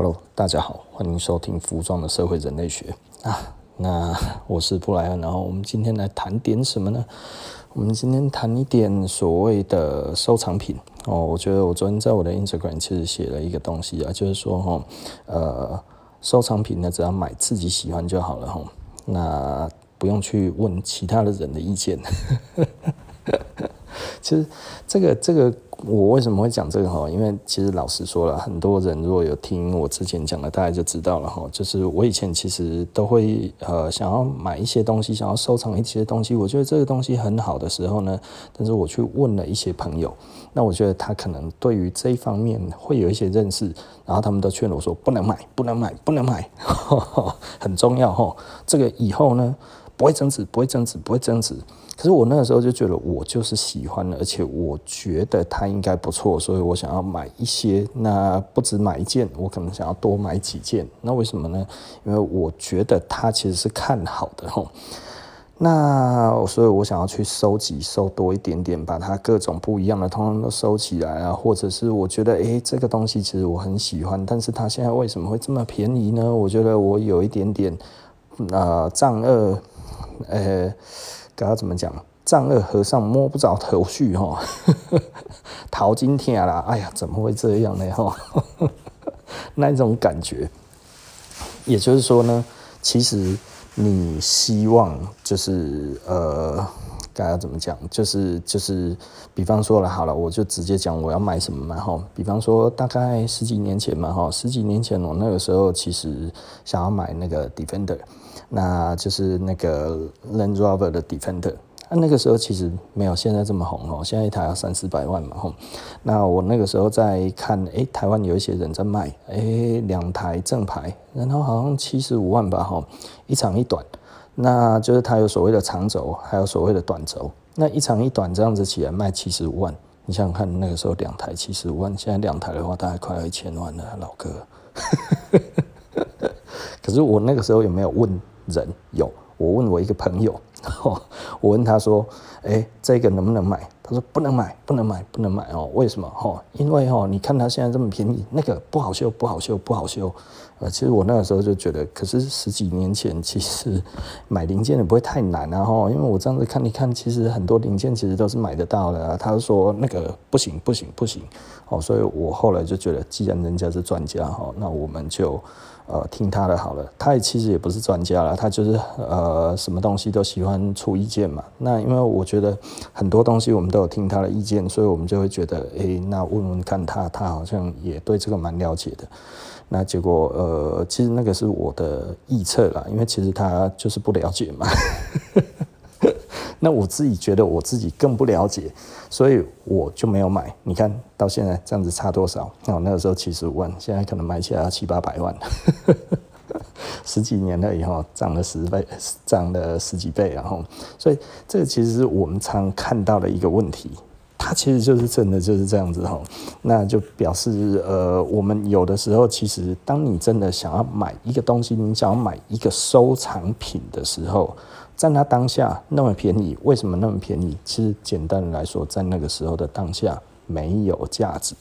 Hello，大家好，欢迎收听《服装的社会人类学》啊。那我是布莱恩，然后我们今天来谈点什么呢？我们今天谈一点所谓的收藏品哦。我觉得我昨天在我的 Instagram 其实写了一个东西啊，就是说哈，呃，收藏品呢，只要买自己喜欢就好了哈。那不用去问其他的人的意见。其实这个这个。我为什么会讲这个哈？因为其实老实说了，很多人如果有听我之前讲的，大概就知道了哈。就是我以前其实都会呃想要买一些东西，想要收藏一些东西。我觉得这个东西很好的时候呢，但是我去问了一些朋友，那我觉得他可能对于这一方面会有一些认识，然后他们都劝我说不能买，不能买，不能买，呵 呵很重要哈。这个以后呢不会增值，不会增值，不会增值。可是我那个时候就觉得我就是喜欢，而且我觉得它应该不错，所以我想要买一些。那不止买一件，我可能想要多买几件。那为什么呢？因为我觉得它其实是看好的吼。那所以我想要去收集，收多一点点，把它各种不一样的通通都收起来啊。或者是我觉得，诶，这个东西其实我很喜欢，但是它现在为什么会这么便宜呢？我觉得我有一点点呃丈二，呃。该怎么讲？丈二和尚摸不着头绪哈，淘金天啦！哎呀，怎么会这样呢？哈，那种感觉，也就是说呢，其实你希望就是呃，该要怎么讲？就是就是，比方说了，好了，我就直接讲我要买什么嘛哈。比方说，大概十几年前嘛哈，十几年前我那个时候其实想要买那个 Defender。那就是那个 Land Rover 的 Defender，那那个时候其实没有现在这么红哦，现在一台要三四百万嘛吼。那我那个时候在看，诶，台湾有一些人在卖，诶，两台正牌，然后好像七十五万吧吼，一长一短，那就是它有所谓的长轴，还有所谓的短轴，那一长一短这样子起来卖七十五万，你想想看，那个时候两台七十五万，现在两台的话大概快要一千万了，老哥。可是我那个时候有没有问？人有，我问我一个朋友，哦 我问他说：“哎，这个能不能买？”他说：“不能买，不能买，不能买哦。为什么？哦，因为哈，你看他现在这么便宜，那个不好修，不好修，不好修。呃，其实我那个时候就觉得，可是十几年前，其实买零件也不会太难啊，哈，因为我这样子看一看，其实很多零件其实都是买得到的。他说那个不行，不行，不行。哦，所以我后来就觉得，既然人家是专家，哈，那我们就。呃，听他的好了，他也其实也不是专家了，他就是呃，什么东西都喜欢出意见嘛。那因为我觉得很多东西我们都有听他的意见，所以我们就会觉得，诶、那问问看他，他好像也对这个蛮了解的。那结果呃，其实那个是我的臆测啦，因为其实他就是不了解嘛。那我自己觉得我自己更不了解，所以我就没有买。你看到现在这样子差多少？哦，那个时候七十五万，现在可能买起来要七八百万，十几年了以后涨了十倍，涨了十几倍，然后，所以这个其实是我们常看到的一个问题，它其实就是真的就是这样子哈。那就表示呃，我们有的时候其实当你真的想要买一个东西，你想要买一个收藏品的时候。在那当下那么便宜，为什么那么便宜？其实简单的来说，在那个时候的当下没有价值，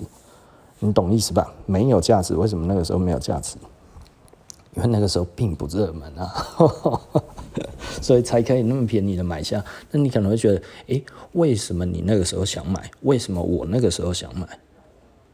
你懂意思吧？没有价值，为什么那个时候没有价值？因为那个时候并不热门啊，所以才可以那么便宜的买下。那你可能会觉得，诶，为什么你那个时候想买？为什么我那个时候想买？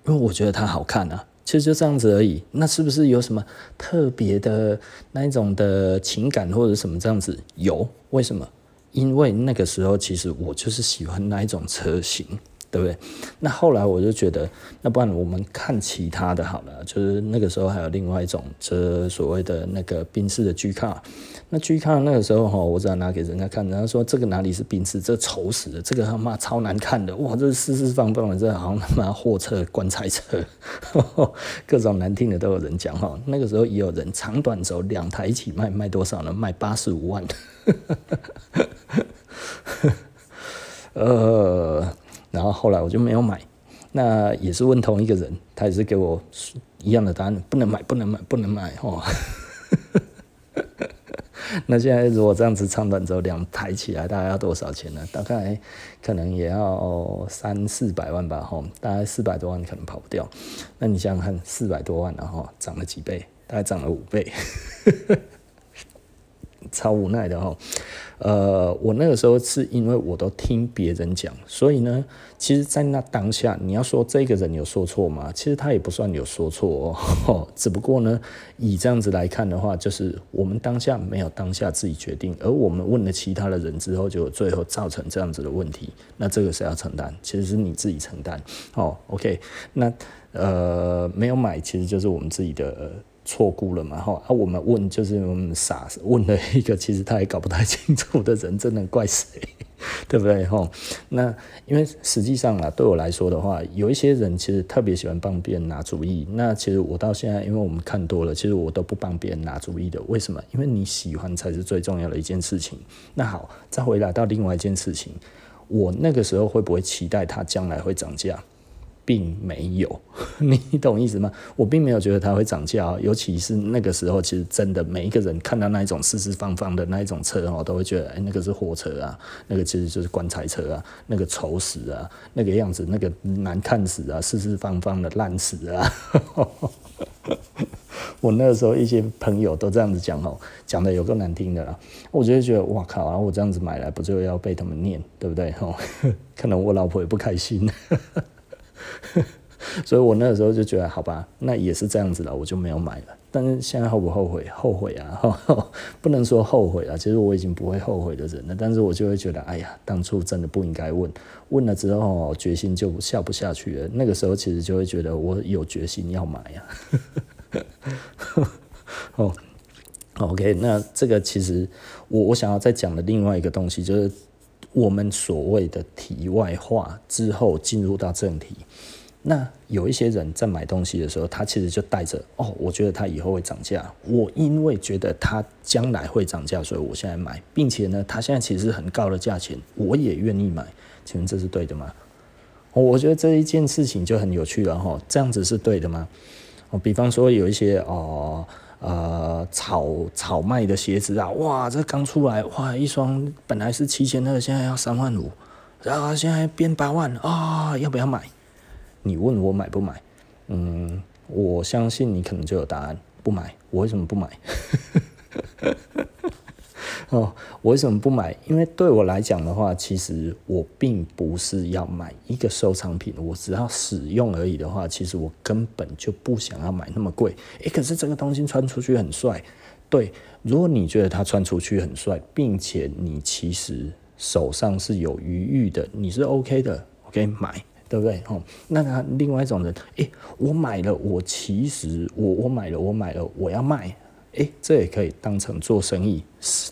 因为我觉得它好看啊。其实就这样子而已，那是不是有什么特别的那一种的情感或者什么这样子？有，为什么？因为那个时候其实我就是喜欢那一种车型。对不对？那后来我就觉得，那不然我们看其他的好了。就是那个时候还有另外一种，这所谓的那个宾士的 G 卡。那 G 卡那个时候哈，我只要拿给人家看，人家说这个哪里是宾士，这丑死了，这个他妈超难看的，哇，这四四方方的，这好像他妈货车、棺材车，各种难听的都有人讲哈。那个时候也有人长短轴两台一起卖，卖多少呢？卖八十五万。呃。然后后来我就没有买，那也是问同一个人，他也是给我一样的答案，不能买，不能买，不能买哦。那现在如果这样子长短轴两抬起来，大概要多少钱呢？大概可能也要三四百万吧，吼，大概四百多万可能跑不掉。那你想想看，四百多万，然后涨了几倍？大概涨了五倍。超无奈的哈，呃，我那个时候是因为我都听别人讲，所以呢，其实，在那当下，你要说这个人有说错吗？其实他也不算有说错哦，只不过呢，以这样子来看的话，就是我们当下没有当下自己决定，而我们问了其他的人之后，就最后造成这样子的问题，那这个谁要承担？其实是你自己承担。哦，OK，那呃，没有买，其实就是我们自己的。错估了嘛？哈啊，我们问就是我们傻问了一个其实他也搞不太清楚的人，真的怪谁？对不对？哈，那因为实际上啊，对我来说的话，有一些人其实特别喜欢帮别人拿主意。那其实我到现在，因为我们看多了，其实我都不帮别人拿主意的。为什么？因为你喜欢才是最重要的一件事情。那好，再回来到另外一件事情，我那个时候会不会期待它将来会涨价？并没有，你懂意思吗？我并没有觉得它会涨价，尤其是那个时候，其实真的每一个人看到那一种四四方方的那一种车哦，都会觉得，哎，那个是货车啊，那个其实就是棺材车啊，那个丑死啊，那个样子，那个难看死啊，四四方方的烂死啊。我那个时候一些朋友都这样子讲哦，讲的有够难听的啦，我就觉得哇靠啊，我这样子买来不就要被他们念，对不对？哦，可能我老婆也不开心。所以我那个时候就觉得，好吧，那也是这样子了，我就没有买了。但是现在后不后悔？后悔啊，呵 呵不能说后悔啊。其实我已经不会后悔的人了，但是我就会觉得，哎呀，当初真的不应该问，问了之后决心就下不下去了。那个时候其实就会觉得我有决心要买啊。哦，OK，那这个其实我我想要再讲的另外一个东西就是。我们所谓的题外话之后进入到正题，那有一些人在买东西的时候，他其实就带着哦，我觉得他以后会涨价，我因为觉得他将来会涨价，所以我现在买，并且呢，他现在其实很高的价钱，我也愿意买，请问这是对的吗？我觉得这一件事情就很有趣了哈，这样子是对的吗？哦，比方说有一些哦。呃，炒炒卖的鞋子啊，哇，这刚出来，哇，一双本来是七千二，现在要三万五，然后现在变八万啊，哦，要不要买？你问我买不买？嗯，我相信你可能就有答案，不买。我为什么不买？哦，我为什么不买？因为对我来讲的话，其实我并不是要买一个收藏品，我只要使用而已的话，其实我根本就不想要买那么贵。诶，可是这个东西穿出去很帅，对。如果你觉得它穿出去很帅，并且你其实手上是有余裕的，你是 OK 的，OK 买，对不对？哦，那他另外一种人，诶，我买了，我其实我我买了，我买了，我要卖。诶，这也可以当成做生意，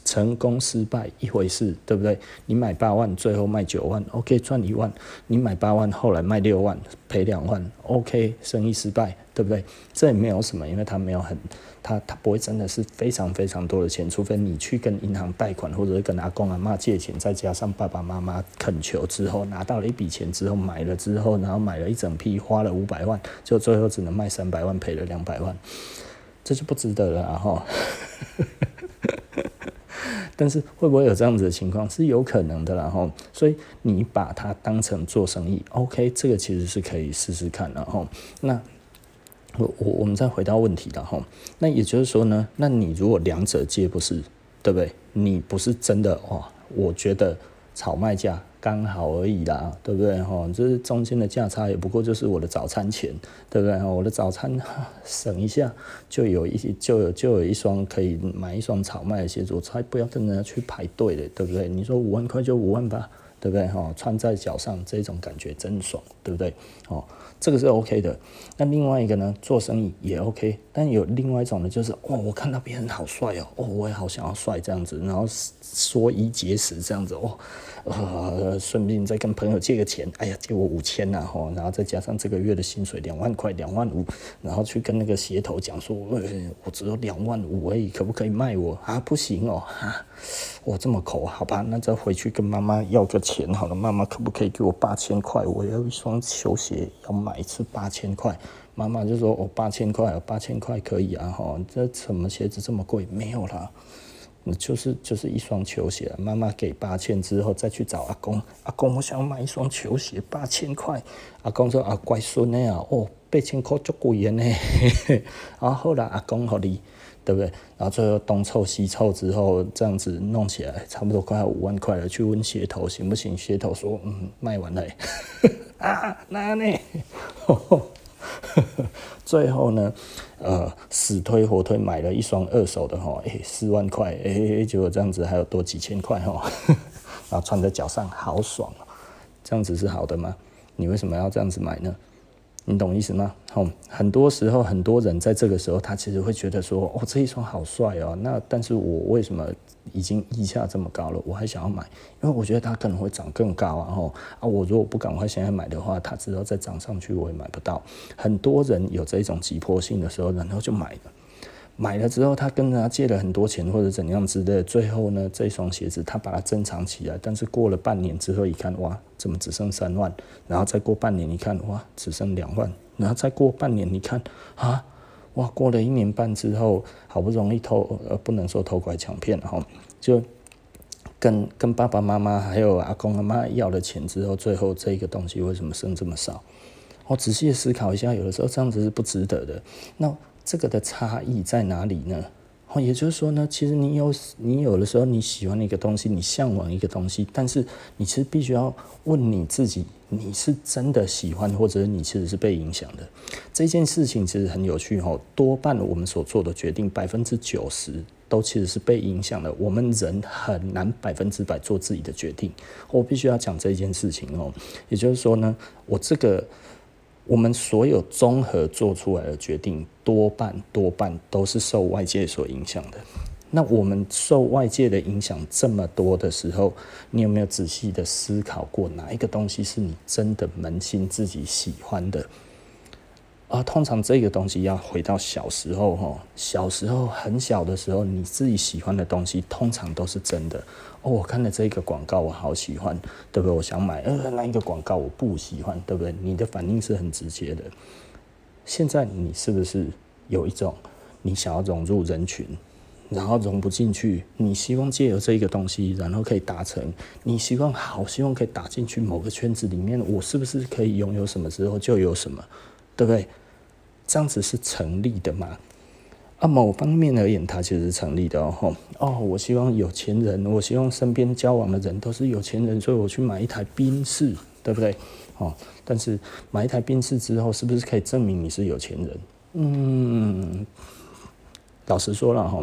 成功失败一回事，对不对？你买八万，最后卖九万，OK，赚一万；你买八万，后来卖六万，赔两万，OK，生意失败，对不对？这也没有什么，因为他没有很，他他不会真的是非常非常多的钱，除非你去跟银行贷款，或者是跟阿公阿妈借钱，再加上爸爸妈妈恳求之后，拿到了一笔钱之后买了之后，然后买了一整批，花了五百万，就最后只能卖三百万，赔了两百万。这就不值得了哈，但是会不会有这样子的情况？是有可能的啦哈。所以你把它当成做生意，OK，这个其实是可以试试看的哈。那我我我们再回到问题了哈。那也就是说呢，那你如果两者皆不是，对不对？你不是真的哦，我觉得炒卖价。刚好而已啦，对不对？哈，这是中间的价差，也不过就是我的早餐钱，对不对？我的早餐 省一下，就有一就有就有一双可以买一双炒卖的鞋子，我才不要跟人家去排队的，对不对？你说五万块就五万吧，对不对？哈，穿在脚上这种感觉真爽，对不对？哦，这个是 OK 的。那另外一个呢，做生意也 OK，但有另外一种呢，就是哦，我看到别人好帅哦，哦，我也好想要帅这样子，然后缩衣节食这样子哦。呃，顺便再跟朋友借个钱，哎呀，借我五千呐，吼，然后再加上这个月的薪水两万块，两万五，然后去跟那个鞋头讲说，呃，我只有两万五而已，可不可以卖我啊？不行哦，哈，我这么抠，好吧，那再回去跟妈妈要个钱好了，妈妈可不可以给我八千块？我要一双球鞋，要买一次八千块，妈妈就说，哦，八千块，八千块可以啊，吼，这什么鞋子这么贵？没有啦。就是就是一双球鞋，妈妈给八千之后再去找阿公，阿公我想买一双球鞋，八千块，阿公说啊乖孙呢啊，哦八千块足贵呢，然后后来阿公好哩，对不对？然后最后东凑西凑之后，这样子弄起来差不多快要五万块了，去问鞋头行不行？鞋头说嗯卖完了，啊那呢？最后呢，呃，死推活推买了一双二手的哈，哎，四万块，哎，结果这样子还有多几千块哈，然后穿在脚上好爽，这样子是好的吗？你为什么要这样子买呢？你懂意思吗？好，很多时候很多人在这个时候，他其实会觉得说，哦，这一双好帅哦，那但是我为什么已经溢价这么高了，我还想要买？因为我觉得它可能会涨更高啊，吼啊，我如果不赶快现在买的话，它之后再涨上去，我也买不到。很多人有这种急迫性的时候，然后就买了。买了之后，他跟人家借了很多钱或者怎样之类的，最后呢，这双鞋子他把它珍藏起来，但是过了半年之后一看，哇，怎么只剩三万？然后再过半年一看，哇，只剩两万。然后再过半年，你看啊，哇，过了一年半之后，好不容易偷呃，不能说偷拐抢骗哈，就跟跟爸爸妈妈还有阿公阿妈要了钱之后，最后这个东西为什么剩这么少？我仔细思考一下，有的时候这样子是不值得的。那。这个的差异在哪里呢？哦，也就是说呢，其实你有你有的时候你喜欢一个东西，你向往一个东西，但是你其实必须要问你自己，你是真的喜欢，或者你其实是被影响的。这件事情其实很有趣哦，多半我们所做的决定，百分之九十都其实是被影响的。我们人很难百分之百做自己的决定。我必须要讲这件事情哦，也就是说呢，我这个。我们所有综合做出来的决定，多半多半都是受外界所影响的。那我们受外界的影响这么多的时候，你有没有仔细的思考过，哪一个东西是你真的扪心自己喜欢的？啊，通常这个东西要回到小时候哈，小时候很小的时候，你自己喜欢的东西，通常都是真的。哦，我看了这个广告，我好喜欢，对不对？我想买。呃，那一个广告我不喜欢，对不对？你的反应是很直接的。现在你是不是有一种你想要融入人群，然后融不进去？你希望借由这个东西，然后可以达成？你希望好，希望可以打进去某个圈子里面，我是不是可以拥有什么之后就有什么，对不对？这样子是成立的吗？啊，某方面而言，它其实是成立的哦。哦，我希望有钱人，我希望身边交往的人都是有钱人，所以我去买一台宾士，对不对？哦，但是买一台宾士之后，是不是可以证明你是有钱人？嗯，老实说了哈，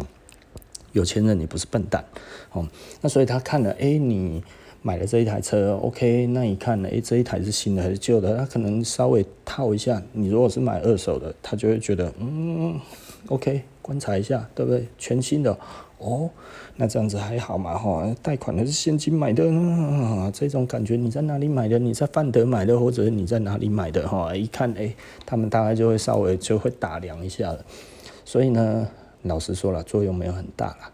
有钱人你不是笨蛋哦。那所以他看了，哎，你。买了这一台车，OK，那你看呢？诶，这一台是新的还是旧的？他可能稍微套一下。你如果是买二手的，他就会觉得，嗯，OK，观察一下，对不对？全新的哦，那这样子还好嘛？哈，贷款的是现金买的，嗯，这种感觉你在哪里买的？你在范德买的，或者是你在哪里买的？哈，一看，诶，他们大概就会稍微就会打量一下了。所以呢，老实说了，作用没有很大了。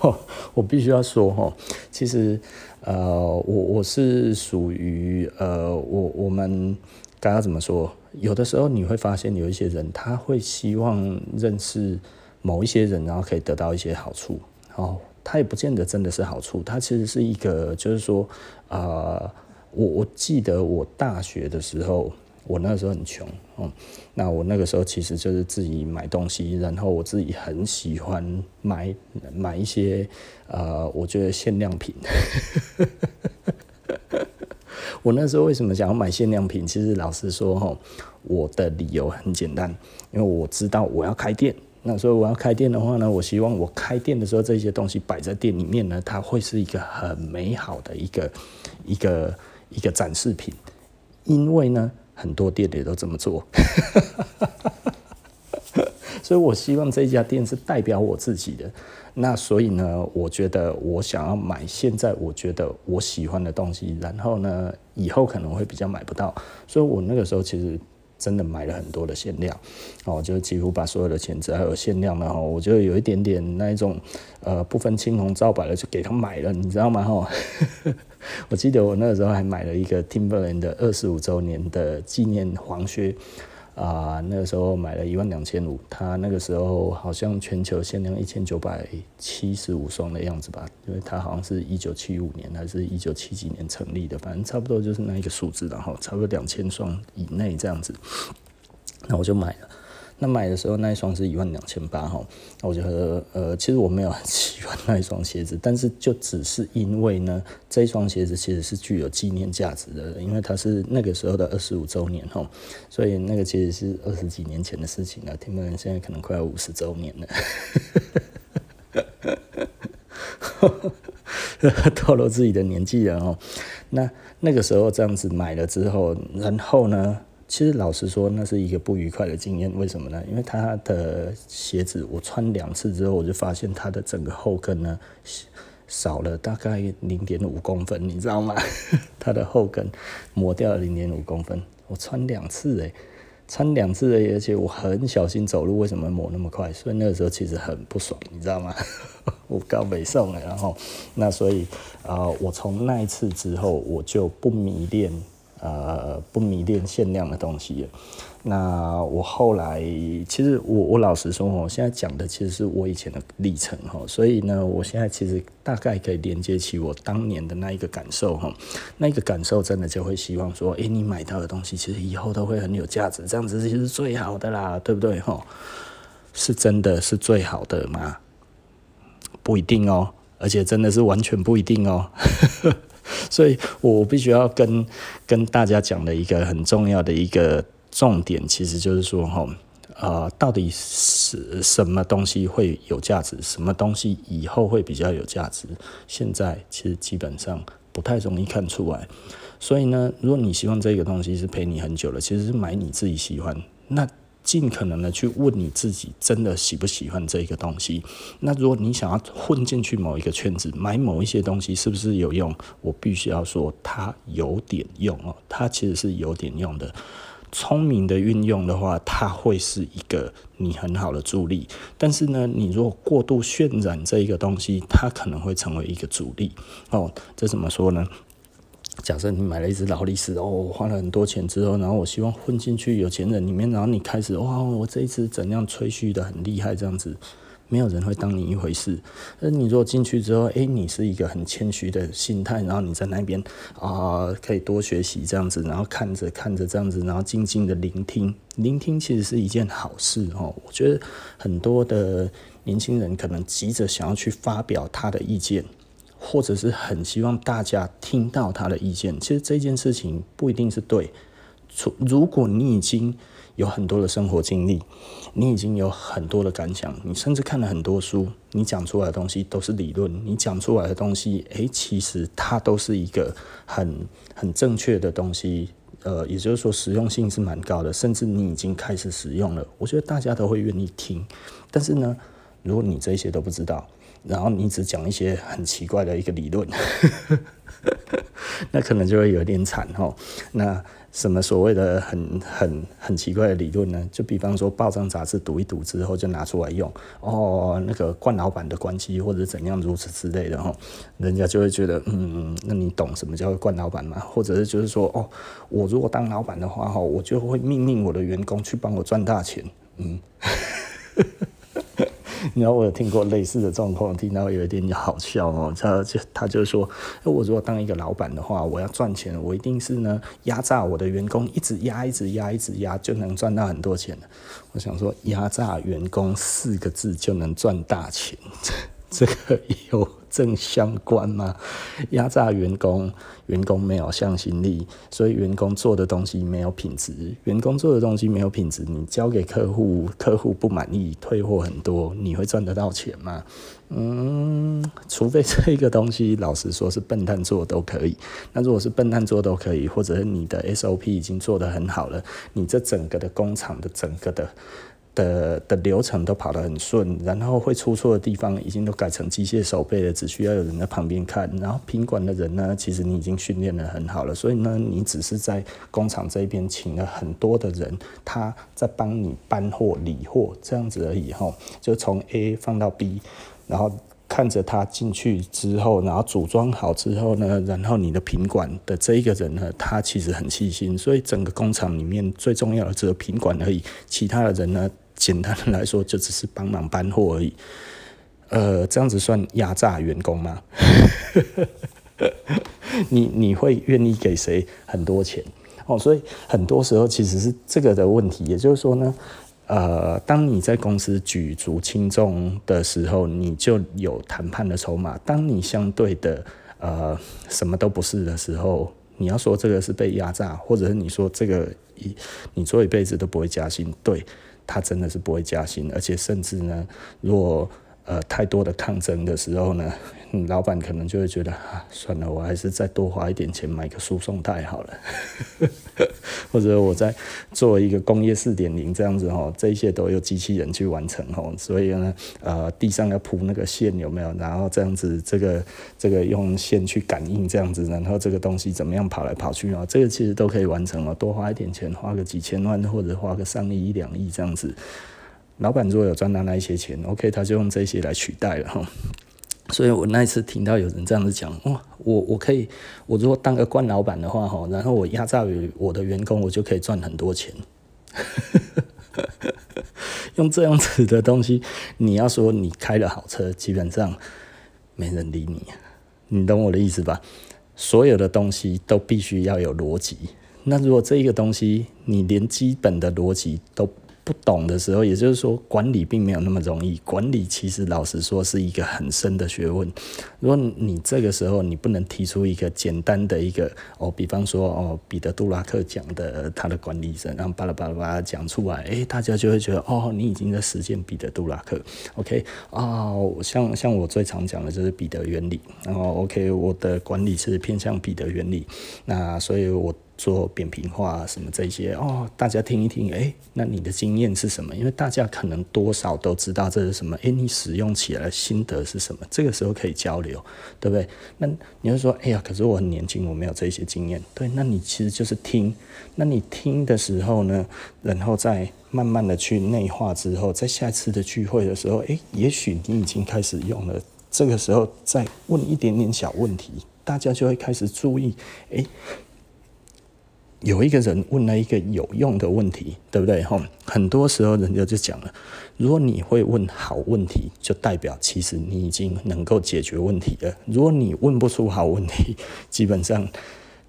我必须要说哈，其实，呃，我我是属于呃，我我们刚刚怎么说？有的时候你会发现有一些人，他会希望认识某一些人，然后可以得到一些好处。哦，他也不见得真的是好处，他其实是一个，就是说，呃，我我记得我大学的时候。我那时候很穷，嗯，那我那个时候其实就是自己买东西，然后我自己很喜欢买买一些，呃，我觉得限量品。我那时候为什么想要买限量品？其实老实说，哈，我的理由很简单，因为我知道我要开店，那所以我要开店的话呢，我希望我开店的时候这些东西摆在店里面呢，它会是一个很美好的一个一个一个展示品，因为呢。很多店里都这么做，所以我希望这家店是代表我自己的。那所以呢，我觉得我想要买现在我觉得我喜欢的东西，然后呢，以后可能会比较买不到，所以我那个时候其实真的买了很多的限量，哦，就几乎把所有的钱只要有限量的哈，我就有一点点那一种呃不分青红皂白的就给他买了，你知道吗？哈。我记得我那个时候还买了一个 Timberland 的二十五周年的纪念黄靴，啊、那个时候买了一万两千五，它那个时候好像全球限量一千九百七十五双的样子吧，因为它好像是一九七五年还是一九七几年成立的，反正差不多就是那一个数字，然后差不多两千双以内这样子，那我就买了。那买的时候那一双是一万两千八哈，我觉得呃，其实我没有很喜欢那一双鞋子，但是就只是因为呢，这一双鞋子其实是具有纪念价值的，因为它是那个时候的二十五周年哈，所以那个其实是二十几年前的事情了，听闻现在可能快要五十周年了，透露自己的年纪了哦。那那个时候这样子买了之后，然后呢？其实老实说，那是一个不愉快的经验。为什么呢？因为他的鞋子我穿两次之后，我就发现它的整个后跟呢少了大概零点五公分，你知道吗？它的后跟磨掉了零点五公分。我穿两次诶，穿两次诶，而且我很小心走路，为什么磨那么快？所以那个时候其实很不爽，你知道吗？我刚北宋了，然后那所以啊、呃，我从那一次之后，我就不迷恋。呃，不迷恋限量的东西。那我后来，其实我我老实说，我现在讲的其实是我以前的历程哈。所以呢，我现在其实大概可以连接起我当年的那一个感受哈。那个感受真的就会希望说，诶，你买到的东西其实以后都会很有价值，这样子其实是最好的啦，对不对哈？是真的是最好的吗？不一定哦，而且真的是完全不一定哦。所以我必须要跟跟大家讲的一个很重要的一个重点，其实就是说哈，呃，到底是什么东西会有价值，什么东西以后会比较有价值，现在其实基本上不太容易看出来。所以呢，如果你希望这个东西是陪你很久了，其实是买你自己喜欢那。尽可能的去问你自己，真的喜不喜欢这一个东西？那如果你想要混进去某一个圈子，买某一些东西，是不是有用？我必须要说，它有点用哦，它其实是有点用的。聪明的运用的话，它会是一个你很好的助力。但是呢，你如果过度渲染这一个东西，它可能会成为一个阻力哦。这怎么说呢？假设你买了一只劳力士哦，花了很多钱之后，然后我希望混进去有钱人里面，然后你开始哇，我这一次怎样吹嘘的很厉害，这样子，没有人会当你一回事。而你如果进去之后，诶，你是一个很谦虚的心态，然后你在那边啊、可以多学习这样子，然后看着看着这样子，然后静静的聆听，聆听其实是一件好事哦。我觉得很多的年轻人可能急着想要去发表他的意见。或者是很希望大家听到他的意见，其实这件事情不一定是对。如果你已经有很多的生活经历，你已经有很多的感想，你甚至看了很多书，你讲出来的东西都是理论，你讲出来的东西，诶，其实它都是一个很很正确的东西。呃，也就是说实用性是蛮高的，甚至你已经开始使用了，我觉得大家都会愿意听。但是呢，如果你这些都不知道，然后你只讲一些很奇怪的一个理论，那可能就会有点惨吼。那什么所谓的很很很奇怪的理论呢？就比方说报章杂志读一读之后就拿出来用哦，那个冠老板的关系或者怎样如此之类的吼，人家就会觉得嗯，那你懂什么叫冠老板吗？或者是就是说哦，我如果当老板的话吼，我就会命令我的员工去帮我赚大钱，嗯。然后我有听过类似的状况，听到有一点好笑哦。他就他就说，我如果当一个老板的话，我要赚钱，我一定是呢压榨我的员工，一直压，一直压，一直压，就能赚到很多钱。我想说，压榨员工四个字就能赚大钱，这个有正相关吗？压榨员工，员工没有向心力，所以员工做的东西没有品质。员工做的东西没有品质，你交给客户，客户不满意，退货很多，你会赚得到钱吗？嗯，除非这个东西老实说是笨蛋做都可以。那如果是笨蛋做都可以，或者是你的 SOP 已经做得很好了，你这整个的工厂的整个的。的的流程都跑得很顺，然后会出错的地方已经都改成机械手背了，只需要有人在旁边看。然后品管的人呢，其实你已经训练得很好了，所以呢，你只是在工厂这边请了很多的人，他在帮你搬货、理货这样子而已哈，就从 A 放到 B，然后。看着他进去之后，然后组装好之后呢，然后你的品管的这一个人呢，他其实很细心，所以整个工厂里面最重要的只有品管而已，其他的人呢，简单的来说就只是帮忙搬货而已。呃，这样子算压榨员工吗？你你会愿意给谁很多钱？哦，所以很多时候其实是这个的问题，也就是说呢。呃，当你在公司举足轻重的时候，你就有谈判的筹码；当你相对的呃什么都不是的时候，你要说这个是被压榨，或者是你说这个一你做一辈子都不会加薪，对，他真的是不会加薪，而且甚至呢，如果呃太多的抗争的时候呢。老板可能就会觉得啊，算了，我还是再多花一点钱买个输送带好了，或者我再做一个工业四点零这样子哦，这些都由机器人去完成哦，所以呢，呃，地上要铺那个线有没有？然后这样子，这个这个用线去感应这样子，然后这个东西怎么样跑来跑去啊？这个其实都可以完成哦，多花一点钱，花个几千万或者花个上亿一两亿这样子，老板如果有赚到那一些钱，OK，他就用这些来取代了哈。所以我那一次听到有人这样子讲，哇，我我可以，我如果当个官老板的话，哈，然后我压榨于我的员工，我就可以赚很多钱。用这样子的东西，你要说你开了好车，基本上没人理你，你懂我的意思吧？所有的东西都必须要有逻辑。那如果这一个东西你连基本的逻辑都不懂的时候，也就是说，管理并没有那么容易。管理其实老实说是一个很深的学问。如果你这个时候你不能提出一个简单的一个哦，比方说哦，彼得·杜拉克讲的他的管理者，然后巴拉巴拉巴拉讲出来，诶，大家就会觉得哦，你已经在实践彼得·杜拉克。OK 哦，像像我最常讲的就是彼得原理。然后 OK，我的管理是偏向彼得原理。那所以我。做扁平化什么这些哦，大家听一听，诶、那你的经验是什么？因为大家可能多少都知道这是什么，诶、你使用起来心得是什么？这个时候可以交流，对不对？那你会说，哎呀，可是我很年轻，我没有这些经验。对，那你其实就是听。那你听的时候呢，然后再慢慢的去内化之后，在下一次的聚会的时候，诶、也许你已经开始用了。这个时候再问一点点小问题，大家就会开始注意，诶、有一个人问了一个有用的问题，对不对？吼很多时候人家就讲了，如果你会问好问题，就代表其实你已经能够解决问题了。如果你问不出好问题，基本上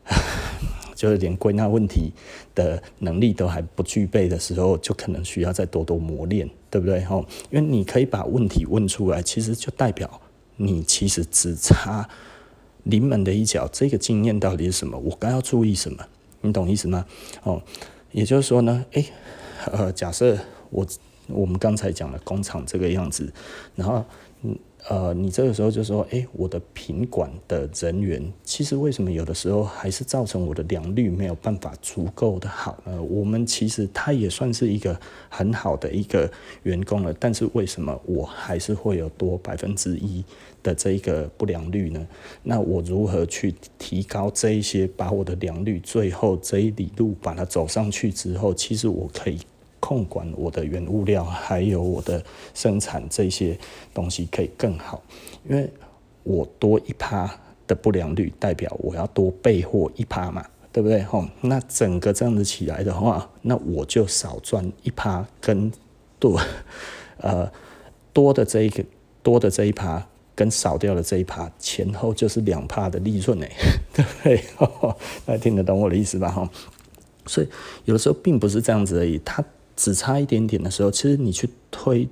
就是连归纳问题的能力都还不具备的时候，就可能需要再多多磨练，对不对？吼因为你可以把问题问出来，其实就代表你其实只差临门的一脚。这个经验到底是什么？我该要注意什么？你懂意思吗？哦，也就是说呢，诶，呃，假设我我们刚才讲的工厂这个样子，然后，呃，你这个时候就说，诶，我的品管的人员，其实为什么有的时候还是造成我的良率没有办法足够的好呢？我们其实他也算是一个很好的一个员工了，但是为什么我还是会有多百分之一的这一个不良率呢？那我如何去提高这一些，把我的良率最后这一里路把它走上去之后，其实我可以。控管我的原物料，还有我的生产这些东西可以更好，因为我多一趴的不良率，代表我要多备货一趴嘛，对不对？吼，那整个这样子起来的话，那我就少赚一趴，跟多 呃多的这一个多的这一趴，跟少掉的这一趴，前后就是两趴的利润呢，对不对？大家听得懂我的意思吧？哈，所以有的时候并不是这样子而已，它。只差一点点的时候，其实你去推，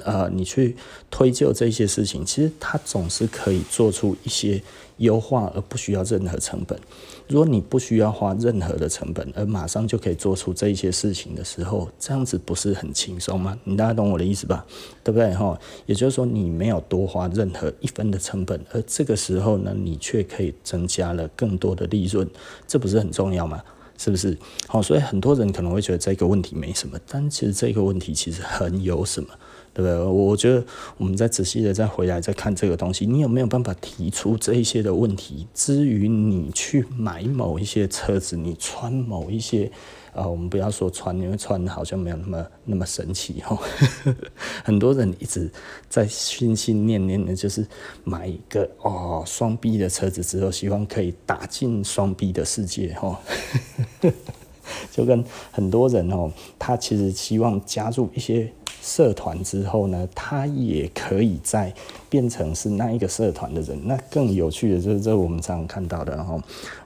呃，你去推就这些事情，其实它总是可以做出一些优化，而不需要任何成本。如果你不需要花任何的成本，而马上就可以做出这一些事情的时候，这样子不是很轻松吗？你大家懂我的意思吧？对不对？哈，也就是说，你没有多花任何一分的成本，而这个时候呢，你却可以增加了更多的利润，这不是很重要吗？是不是？好，所以很多人可能会觉得这个问题没什么，但其实这个问题其实很有什么，对不对？我觉得我们再仔细的再回来再看这个东西，你有没有办法提出这一些的问题？至于你去买某一些车子，你穿某一些呃，我们不要说穿，因为穿好像没有那么那么神奇哈。很多人一直在心心念念的，就是买一个哦双 B 的车子之后，希望可以打进双 B 的世界哈。就跟很多人哦，他其实希望加入一些社团之后呢，他也可以再变成是那一个社团的人。那更有趣的就是这我们常常看到的哈，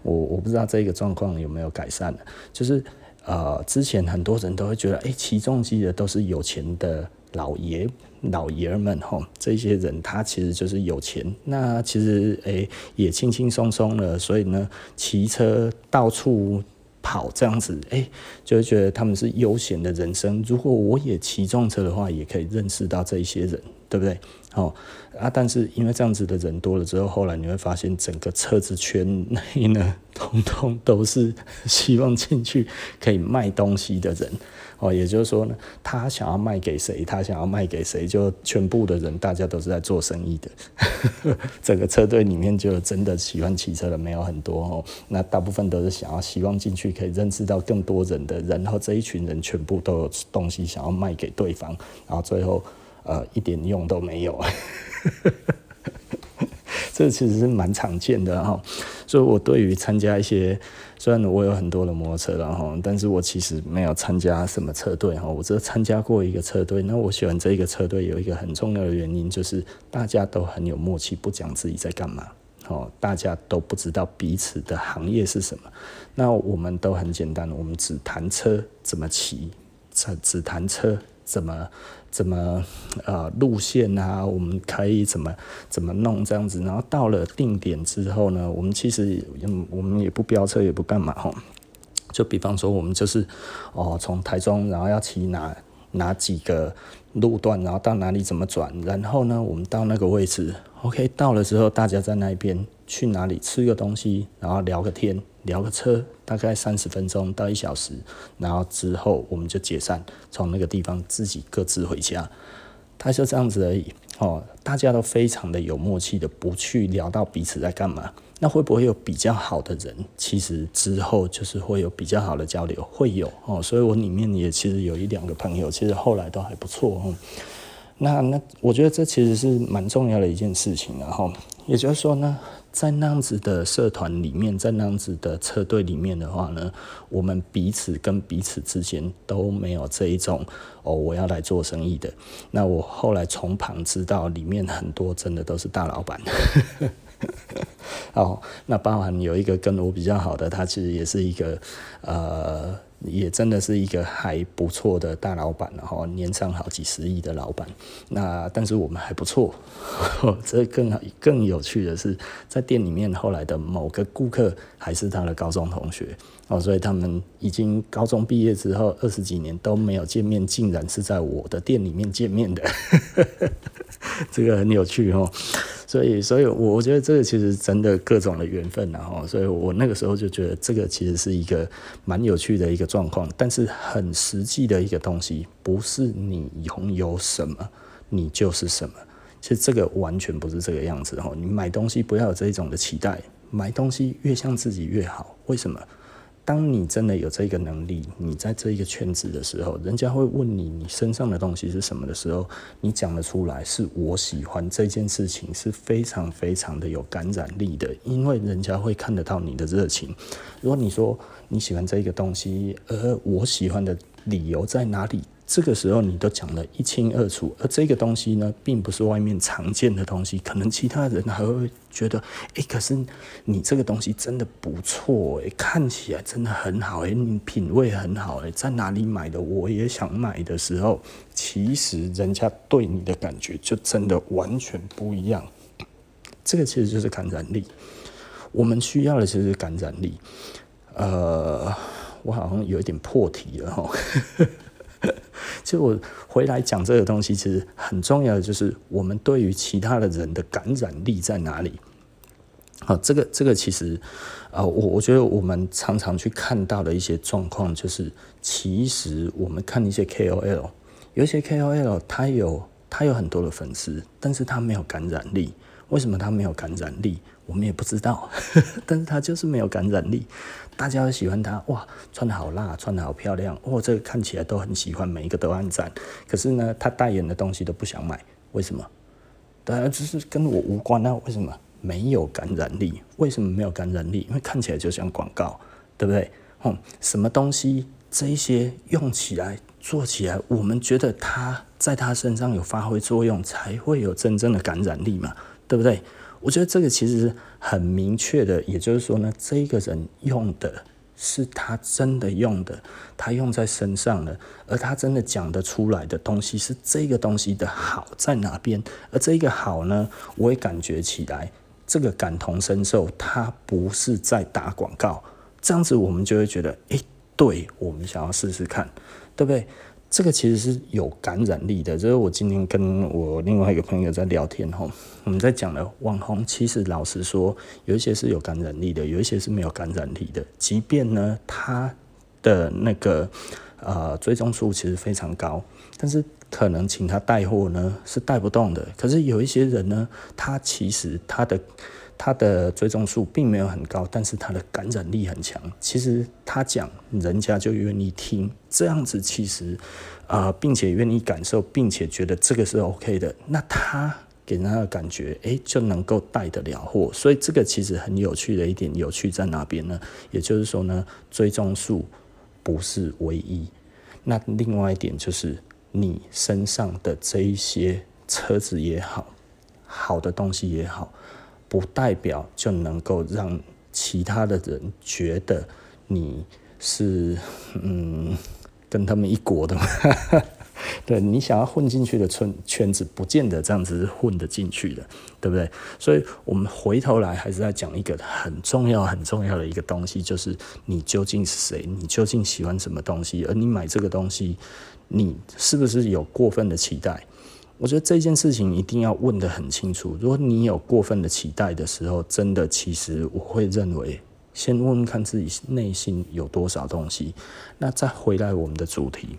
我我不知道这个状况有没有改善，就是呃，之前很多人都会觉得，哎，骑重机的都是有钱的老爷老爷们哈，这些人他其实就是有钱，那其实哎也轻轻松松了，所以呢，骑车到处。跑这样子，哎、就会觉得他们是悠闲的人生。如果我也骑重车的话，也可以认识到这一些人，对不对？哦啊，但是因为这样子的人多了之后，后来你会发现整个车子圈内呢，通通都是 希望进去可以卖东西的人。哦，也就是说呢，他想要卖给谁，他想要卖给谁，就全部的人，大家都是在做生意的。整个车队里面，就真的喜欢骑车的没有很多哦。那大部分都是想要希望进去可以认识到更多人的人，然后这一群人全部都有东西想要卖给对方，然后最后呃一点用都没有。这其实是蛮常见的哈，所以我对于参加一些，虽然我有很多的摩托车了哈，但是我其实没有参加什么车队哈，我只参加过一个车队。那我喜欢这一个车队有一个很重要的原因，就是大家都很有默契，不讲自己在干嘛，哦，大家都不知道彼此的行业是什么。那我们都很简单，我们只谈车怎么骑，只只谈车怎么。怎么呃路线啊？我们可以怎么怎么弄这样子？然后到了定点之后呢，我们其实也我们也不飙车，也不干嘛吼。就比方说，我们就是哦，从台中，然后要骑哪哪几个路段，然后到哪里怎么转，然后呢，我们到那个位置，OK，到了之后，大家在那边去哪里吃个东西，然后聊个天。聊个车，大概三十分钟到一小时，然后之后我们就解散，从那个地方自己各自回家。他就这样子而已哦，大家都非常的有默契的，不去聊到彼此在干嘛。那会不会有比较好的人？其实之后就是会有比较好的交流，会有哦。所以我里面也其实有一两个朋友，其实后来都还不错哦。那那我觉得这其实是蛮重要的一件事情，然后也就是说呢。在那样子的社团里面，在那样子的车队里面的话呢，我们彼此跟彼此之间都没有这一种哦，我要来做生意的。那我后来从旁知道，里面很多真的都是大老板。哦，那包含有一个跟我比较好的，他其实也是一个呃。也真的是一个还不错的大老板，然后年上好几十亿的老板。那但是我们还不错，这更更有趣的是，在店里面后来的某个顾客还是他的高中同学哦，所以他们已经高中毕业之后二十几年都没有见面，竟然是在我的店里面见面的，这个很有趣哦。所以，所以我觉得这个其实真的各种的缘分，然后，所以我那个时候就觉得这个其实是一个蛮有趣的一个状况，但是很实际的一个东西，不是你拥有什么，你就是什么。其实这个完全不是这个样子，哈，你买东西不要有这种的期待，买东西越像自己越好。为什么？当你真的有这个能力，你在这一个圈子的时候，人家会问你你身上的东西是什么的时候，你讲得出来，是我喜欢这件事情，是非常非常的有感染力的，因为人家会看得到你的热情。如果你说你喜欢这个东西，而我喜欢的理由在哪里？这个时候你都讲得一清二楚，而这个东西呢，并不是外面常见的东西，可能其他人还会觉得，哎，可是你这个东西真的不错，哎，看起来真的很好，哎，你品味很好，哎，在哪里买的？我也想买的时候，其实人家对你的感觉就真的完全不一样。这个其实就是感染力，我们需要的其实是感染力。呃，我好像有一点破题了哈。其实我回来讲这个东西，其实很重要的就是我们对于其他的人的感染力在哪里？好，这个这个其实啊，我我觉得我们常常去看到的一些状况，就是其实我们看一些 KOL，有一些 KOL 他有他有很多的粉丝，但是他没有感染力。为什么他没有感染力？我们也不知道，但是他就是没有感染力。大家都喜欢他，哇，穿得好辣，穿得好漂亮，哇，这个看起来都很喜欢，每一个都按赞。可是呢，他代言的东西都不想买，为什么？当然就是跟我无关啊，为什么？没有感染力。为什么没有感染力？因为看起来就像广告，对不对？嗯，什么东西这一些用起来、做起来，我们觉得他在他身上有发挥作用，才会有真正的感染力嘛，对不对？我觉得这个其实很明确的，也就是说呢，这个人用的是他真的用的，他用在身上了，而他真的讲得出来的东西是这个东西的好在哪边，而这个好呢，我也感觉起来，这个感同身受，他不是在打广告，这样子我们就会觉得，诶，对，我们想要试试看，对不对？这个其实是有感染力的，这是我今天跟我另外一个朋友在聊天吼，我们在讲的网红，其实老实说，有一些是有感染力的，有一些是没有感染力的。即便呢，他的那个呃追踪数其实非常高，但是可能请他带货呢是带不动的。可是有一些人呢，他其实他的。他的追踪数并没有很高，但是他的感染力很强。其实他讲，人家就愿意听，这样子其实啊、并且愿意感受，并且觉得这个是 OK 的。那他给人的感觉，诶，就能够带得了货。所以这个其实很有趣的一点，有趣在哪边呢？也就是说呢，追踪数不是唯一。那另外一点就是，你身上的这一些车子也好，好的东西也好。不代表就能够让其他的人觉得你是嗯跟他们一国的嘛，对，你想要混进去的圈圈子，不见得这样子混得进去的，对不对？所以我们回头来还是在讲一个很重要很重要的一个东西，就是你究竟是谁？你究竟喜欢什么东西？而你买这个东西，你是不是有过分的期待？我觉得这件事情一定要问得很清楚。如果你有过分的期待的时候，真的，其实我会认为，先问问看自己内心有多少东西。那再回来我们的主题，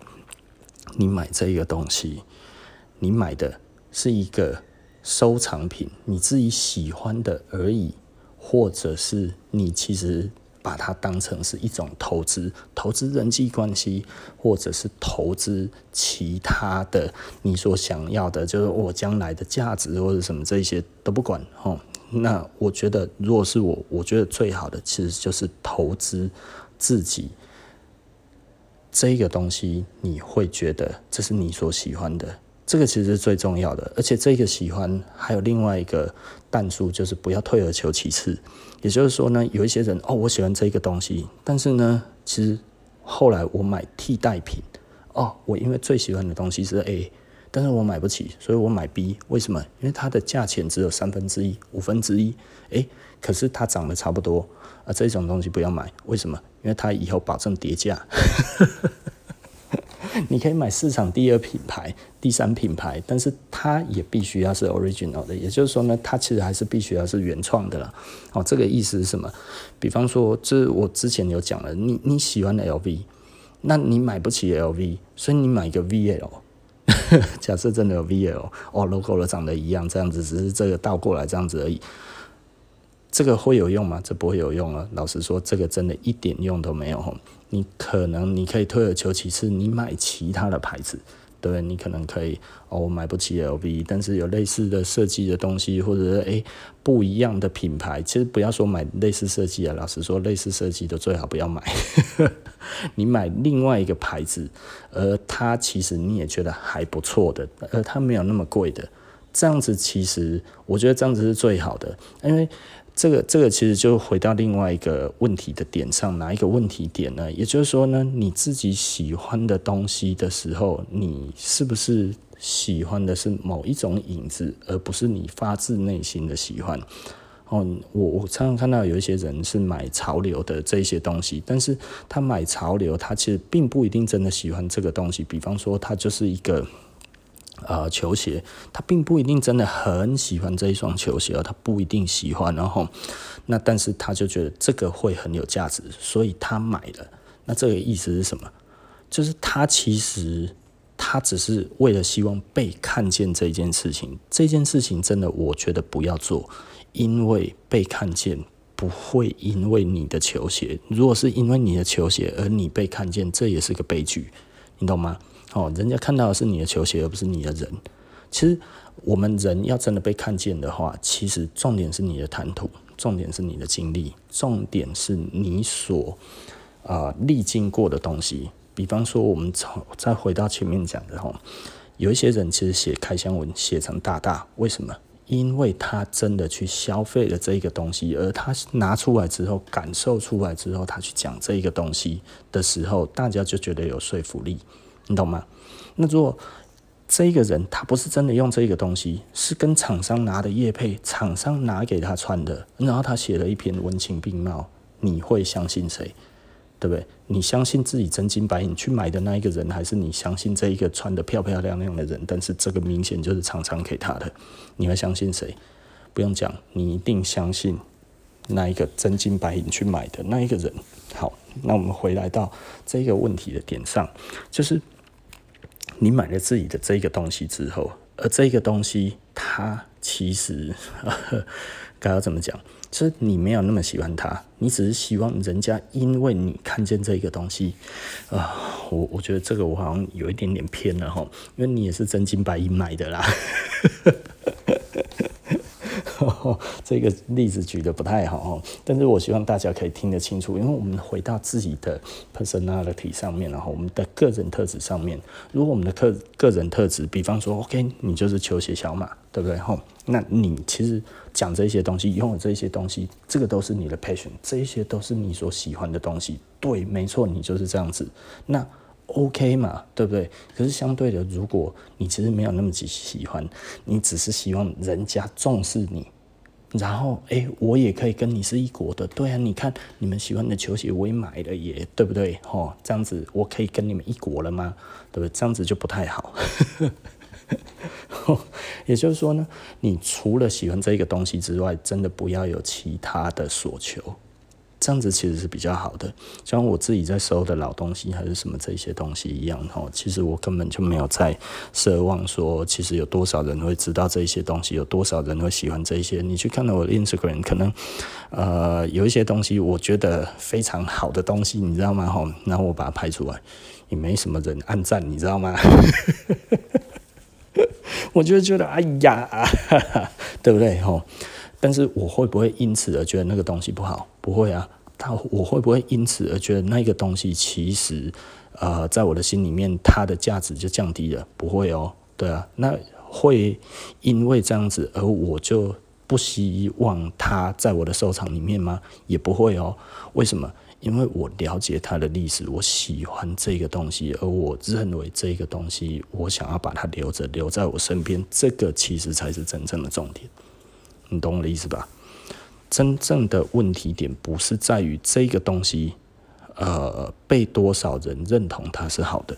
你买这个东西，你买的是一个收藏品，你自己喜欢的而已，或者是你其实。把它当成是一种投资，投资人际关系，或者是投资其他的你所想要的，就是我将来的价值或者什么这些都不管哦。那我觉得，如果是我，我觉得最好的其实就是投资自己这个东西，你会觉得这是你所喜欢的。这个其实是最重要的，而且这个喜欢还有另外一个但书，就是不要退而求其次。也就是说呢，有一些人哦，我喜欢这个东西，但是呢，其实后来我买替代品哦，我因为最喜欢的东西是 A，但是我买不起，所以我买 B。为什么？因为它的价钱只有三分之一、五分之一，诶，可是它长得差不多啊，这种东西不要买。为什么？因为它以后保证跌价。你可以买市场第二品牌、第三品牌，但是它也必须要是 original 的，也就是说呢，它其实还是必须要是原创的了。哦，这个意思是什么？比方说，这我之前有讲了，你你喜欢 LV，那你买不起 LV，所以你买一个 VL。假设真的有 VL，哦，logo 都长得一样，这样子只是这个倒过来这样子而已。这个会有用吗？这不会有用啊！老实说，这个真的一点用都没有。你可能你可以退而求其次，你买其他的牌子，对？你可能可以哦，我买不起 LV，但是有类似的设计的东西，或者是诶不一样的品牌。其实不要说买类似设计啊，老实说，类似设计的最好不要买。你买另外一个牌子，而它其实你也觉得还不错的，而它没有那么贵的，这样子其实我觉得这样子是最好的，因为。这个这个其实就回到另外一个问题的点上，哪一个问题点呢？也就是说呢，你自己喜欢的东西的时候，你是不是喜欢的是某一种影子，而不是你发自内心的喜欢？哦，我我常常看到有一些人是买潮流的这些东西，但是他买潮流，他其实并不一定真的喜欢这个东西。比方说，他就是一个。呃，球鞋，他并不一定真的很喜欢这一双球鞋，他不一定喜欢，然后，那但是他就觉得这个会很有价值，所以他买了。那这个意思是什么？就是他其实他只是为了希望被看见这件事情，这件事情真的我觉得不要做，因为被看见，不会因为你的球鞋。如果是因为你的球鞋而你被看见，这也是个悲剧，你懂吗？哦，人家看到的是你的球鞋，而不是你的人。其实我们人要真的被看见的话，其实重点是你的谈吐，重点是你的经历，重点是你所啊历经过的东西。比方说，我们从再回到前面讲的哈，有一些人其实写开箱文写成大大，为什么？因为他真的去消费了这一个东西，而他拿出来之后，感受出来之后，他去讲这一个东西的时候，大家就觉得有说服力，你懂吗？那如果这个人他不是真的用这个东西，是跟厂商拿的业配，厂商拿给他穿的，然后他写了一篇文情并茂，你会相信谁？对不对？你相信自己真金白银去买的那一个人，还是你相信这一个穿得漂漂亮亮的人？但是这个明显就是厂商给他的，你会相信谁？不用讲，你一定相信那一个真金白银去买的那一个人。好，那我们回来到这个问题的点上，就是你买了自己的这个东西之后，而这个东西它其实 该要怎么讲？其实你没有那么喜欢它，你只是希望人家因为你看见这个东西，啊、我我觉得这个我好像有一点点偏了哈，因为你也是真金白银买的啦。这个例子举得不太好哦，但是我希望大家可以听得清楚，因为我们回到自己的 personality 上面，然后我们的个人特质上面，如果我们的个个人特质，比方说，OK，你就是球鞋小马，对不对？吼，那你其实讲这些东西，拥有这些东西，这个都是你的 passion，这些都是你所喜欢的东西，对，没错，你就是这样子，那 OK 嘛，对不对？可是相对的，如果你其实没有那么喜喜欢，你只是希望人家重视你。然后，哎，我也可以跟你是一国的，对啊，你看你们喜欢的球鞋我也买了耶，对不对？哦，这样子我可以跟你们一国了吗？对不对？这样子就不太好。也就是说呢，你除了喜欢这个东西之外，真的不要有其他的所求。这样子其实是比较好的，像我自己在收的老东西还是什么这些东西一样哈，其实我根本就没有在奢望说，其实有多少人会知道这些东西，有多少人会喜欢这些。你去看到我的 Instagram，可能呃有一些东西我觉得非常好的东西，你知道吗？哈，然后我把它拍出来，也没什么人按赞，你知道吗？我就觉得哎呀，对不对？哈。但是我会不会因此而觉得那个东西不好？不会啊。他我会不会因此而觉得那个东西其实，呃，在我的心里面它的价值就降低了？不会哦。对啊，那会因为这样子而我就不希望它在我的收藏里面吗？也不会哦。为什么？因为我了解它的历史，我喜欢这个东西，而我认为这个东西我想要把它留着，留在我身边，这个其实才是真正的重点。你懂我的意思吧？真正的问题点不是在于这个东西，呃，被多少人认同它是好的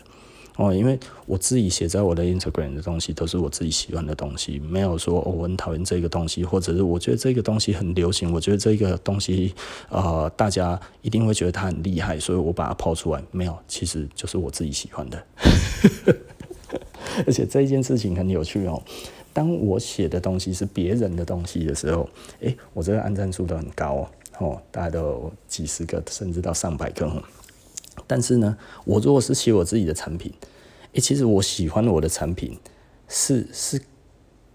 哦。因为我自己写在我的 Instagram 的东西都是我自己喜欢的东西，没有说、哦、我很讨厌这个东西，或者是我觉得这个东西很流行，我觉得这个东西呃，大家一定会觉得它很厉害，所以我把它抛出来。没有，其实就是我自己喜欢的。而且这件事情很有趣哦。当我写的东西是别人的东西的时候，诶，我这个按赞数都很高哦，哦，大概都有几十个，甚至到上百个。但是呢，我如果是写我自己的产品，诶，其实我喜欢我的产品是是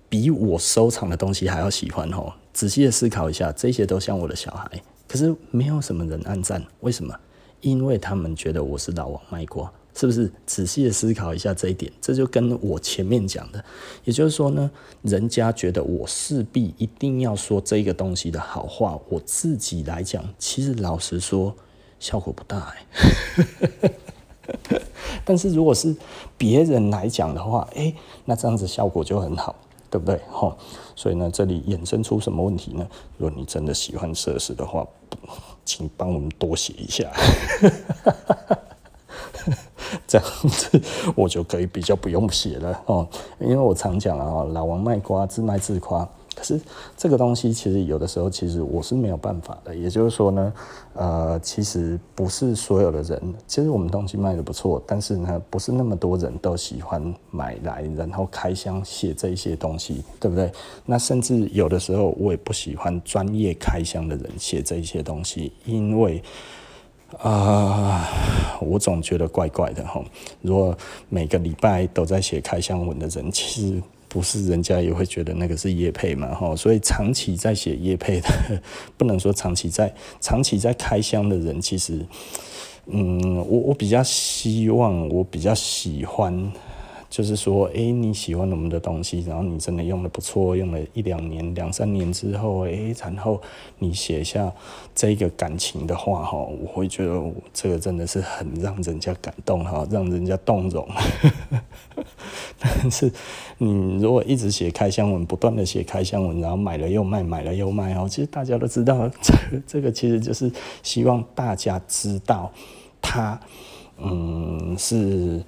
比我收藏的东西还要喜欢哦。仔细的思考一下，这些都像我的小孩，可是没有什么人按赞，为什么？因为他们觉得我是老王卖瓜。是不是仔细的思考一下这一点？这就跟我前面讲的，也就是说呢，人家觉得我势必一定要说这个东西的好话，我自己来讲，其实老实说，效果不大哎。但是如果是别人来讲的话，哎，那这样子效果就很好，对不对？哈，所以呢，这里衍生出什么问题呢？如果你真的喜欢设施的话，请帮我们多写一下。这样子 我就可以比较不用写了哦，因为我常讲啊，老王卖瓜，自卖自夸。可是这个东西其实有的时候其实我是没有办法的。也就是说呢，呃，其实不是所有的人，其实我们东西卖得不错，但是呢，不是那么多人都喜欢买来然后开箱写这些东西，对不对？那甚至有的时候我也不喜欢专业开箱的人写这些东西，因为。啊、我总觉得怪怪的哈。如果每个礼拜都在写开箱文的人，其实不是人家也会觉得那个是叶配嘛哈。所以长期在写叶配的，不能说长期在长期在开箱的人，其实，嗯，我我比较希望，我比较喜欢。就是说，诶，你喜欢我们的东西，然后你真的用的不错，用了一两年、两三年之后，诶，然后你写下这个感情的话，哈，我会觉得这个真的是很让人家感动，哈，让人家动容。但是你如果一直写开箱文，不断的写开箱文，然后买了又卖，买了又卖，哦，其实大家都知道，这个这个其实就是希望大家知道他，嗯，是。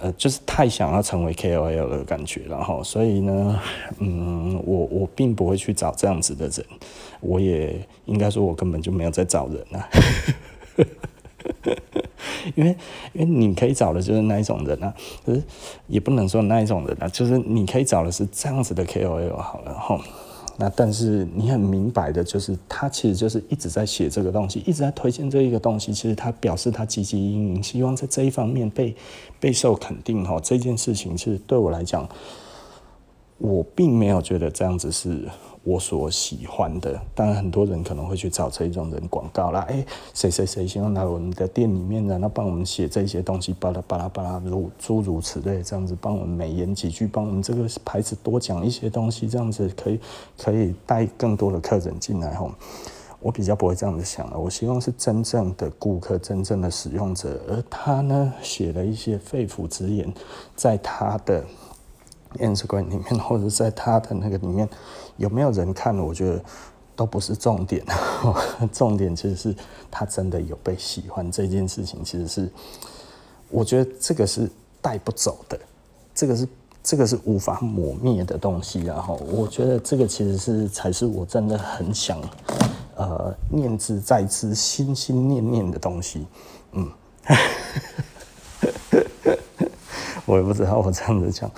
呃，就是太想要成为 KOL 的感觉，然后，所以呢，嗯，我我并不会去找这样子的人，我也应该说，我根本就没有在找人啊，因为因为你可以找的就是那一种人啊，可是也不能说那一种人啊，就是你可以找的是这样子的 KOL 好了，哈。那但是你很明白的，就是他其实就是一直在写这个东西，一直在推荐这一个东西。其实他表示他积极经营，希望在这一方面被备受肯定。哈，这件事情其实对我来讲，我并没有觉得这样子是。我所喜欢的，当然很多人可能会去找这一种人广告啦。哎，谁谁谁希望来我们的店里面，然后帮我们写这些东西，巴拉巴拉巴拉，如诸如此类，这样子帮我们美言几句，帮我们这个牌子多讲一些东西，这样子可以可以带更多的客人进来吼。我比较不会这样子想的，我希望是真正的顾客，真正的使用者，而他呢写了一些肺腑之言，在他的 Instagram 里面，或者在他的那个里面。有没有人看？我觉得都不是重点，重点其实是他真的有被喜欢这件事情，其实是我觉得这个是带不走的，这个是这个是无法抹灭的东西。然后我觉得这个其实是才是我真的很想呃念之在之、心心念念的东西。嗯，我也不知道我这样子讲。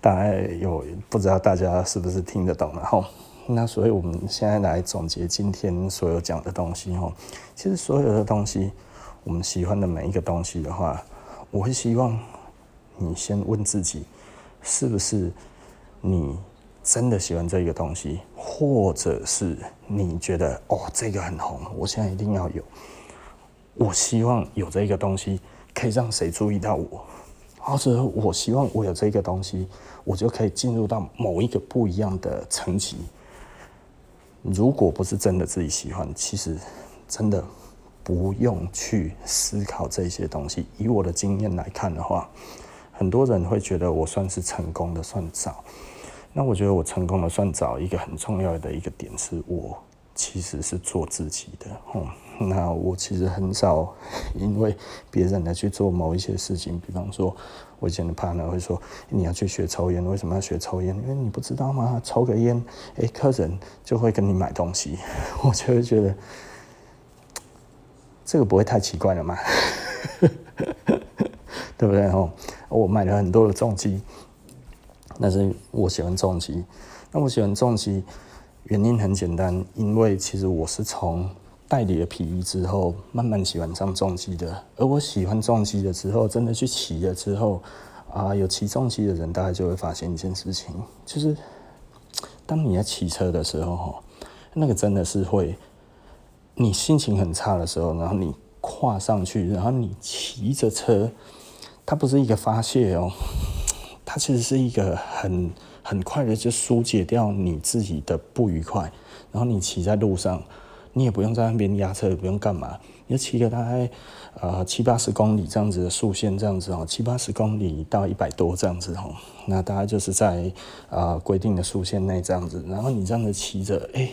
大概有不知道大家是不是听得懂，然后那所以我们现在来总结今天所有讲的东西哦。其实所有的东西，我们喜欢的每一个东西的话，我会希望你先问自己，是不是你真的喜欢这个东西，或者是你觉得哦这个很红，我现在一定要有。我希望有这个东西可以让谁注意到我。或者我希望我有这个东西，我就可以进入到某一个不一样的层级。如果不是真的自己喜欢，其实真的不用去思考这些东西。以我的经验来看的话，很多人会觉得我算是成功的算早。那我觉得我成功的算早，一个很重要的一个点是我其实是做自己的。那我其实很少 因为别人来去做某一些事情，比方说，我以前的 partner 会说，你要去学抽烟，为什么要学抽烟？因为你不知道吗？抽个烟，诶，客人就会跟你买东西。我就会觉得，这个不会太奇怪了吗？对不对？哦，我买了很多的重机，但是我喜欢重机。那我喜欢重机，原因很简单，因为其实我是从。代理了皮衣之后，慢慢喜欢上重机的。而我喜欢重机的时候，真的去骑了之后，啊，有骑重机的人，大概就会发现一件事情，就是当你在骑车的时候，那个真的是会，你心情很差的时候，然后你跨上去，然后你骑着车，它不是一个发泄哦，它其实是一个很很快的就疏解掉你自己的不愉快，然后你骑在路上。你也不用在那边压车，也不用干嘛，你就骑个大概呃七八十公里这样子的速限，这样子哦，七八十公里到一百多这样子哦，那大概就是在呃规定的速限内这样子，然后你这样子骑着，哎、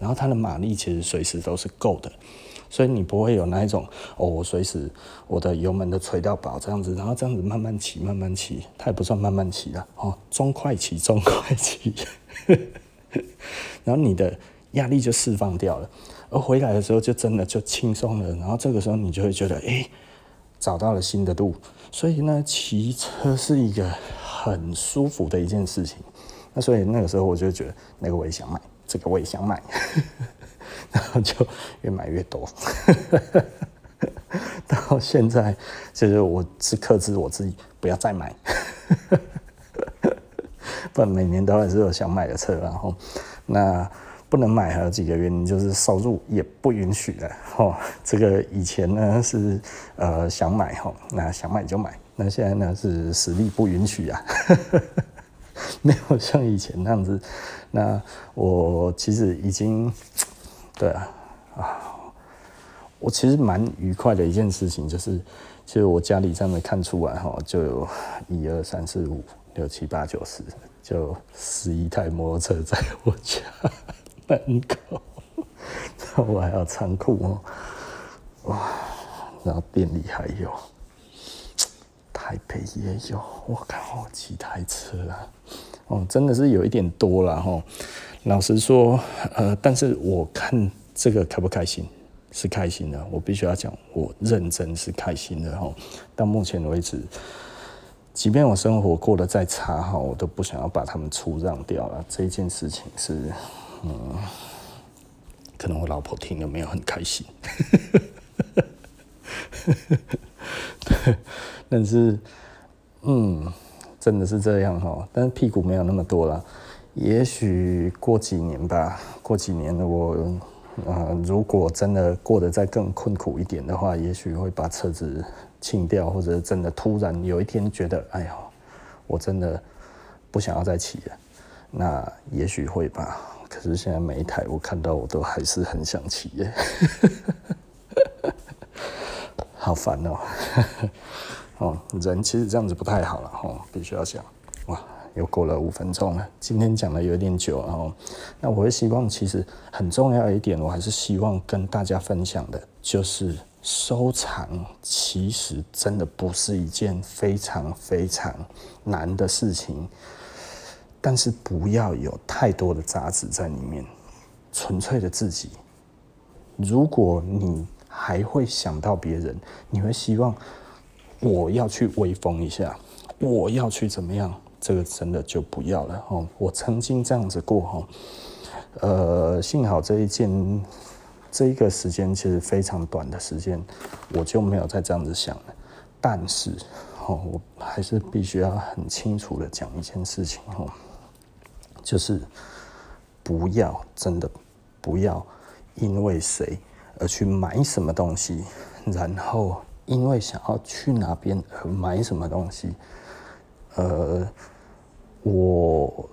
然后它的马力其实随时都是够的，所以你不会有那一种哦，我随时我的油门都吹到饱这样子，然后这样子慢慢骑，慢慢骑，它也不算慢慢骑了哦，中快骑，中快骑。然后你的压力就释放掉了，而回来的时候就真的就轻松了，然后这个时候你就会觉得，哎，找到了新的路，所以呢，骑车是一个很舒服的一件事情。那所以那个时候我就觉得，那个我也想买，这个我也想买，然后就越买越多。到现在，就是我是克制我自己，不要再买。不然每年都还是有想买的车，然后那不能买还有几个原因，就是收入也不允许的。哦，这个以前呢是呃想买哈，那想买就买，那现在呢是实力不允许啊，没有像以前那样子。那我其实已经对啊啊。我其实蛮愉快的一件事情，就是其实我家里这样子看出来哈，就有一二三四五六七八九十，就十一台摩托车在我家门口，然后我还有仓库哦，哇，然后店里还有，台北也有，我靠，好几台车啊，哦，真的是有一点多了哈。老实说，呃，但是我看这个开不开心？是开心的，我必须要讲，我认真是开心的哈。到目前为止，即便我生活过得再差哈，我都不想要把他们出让掉了。这件事情是，嗯，可能我老婆听了没有很开心，但是，嗯，真的是这样哈。但是屁股没有那么多了，也许过几年吧，过几年我。呃，如果真的过得再更困苦一点的话，也许会把车子清掉，或者真的突然有一天觉得，哎呀，我真的不想要再骑了，那也许会吧。可是现在每一台我看到我都还是很想骑耶，好烦哦。哦，人其实这样子不太好了哈，必须要想哇。又过了五分钟了，今天讲的有点久，然后，那我会希望，其实很重要一点，我还是希望跟大家分享的，就是收藏其实真的不是一件非常非常难的事情，但是不要有太多的杂质在里面，纯粹的自己。如果你还会想到别人，你会希望我要去威风一下，我要去怎么样？这个真的就不要了哦！我曾经这样子过哈，呃，幸好这一件这一个时间其实非常短的时间，我就没有再这样子想了。但是哦，我还是必须要很清楚的讲一件事情哦，就是不要真的不要因为谁而去买什么东西，然后因为想要去哪边而买什么东西，呃。我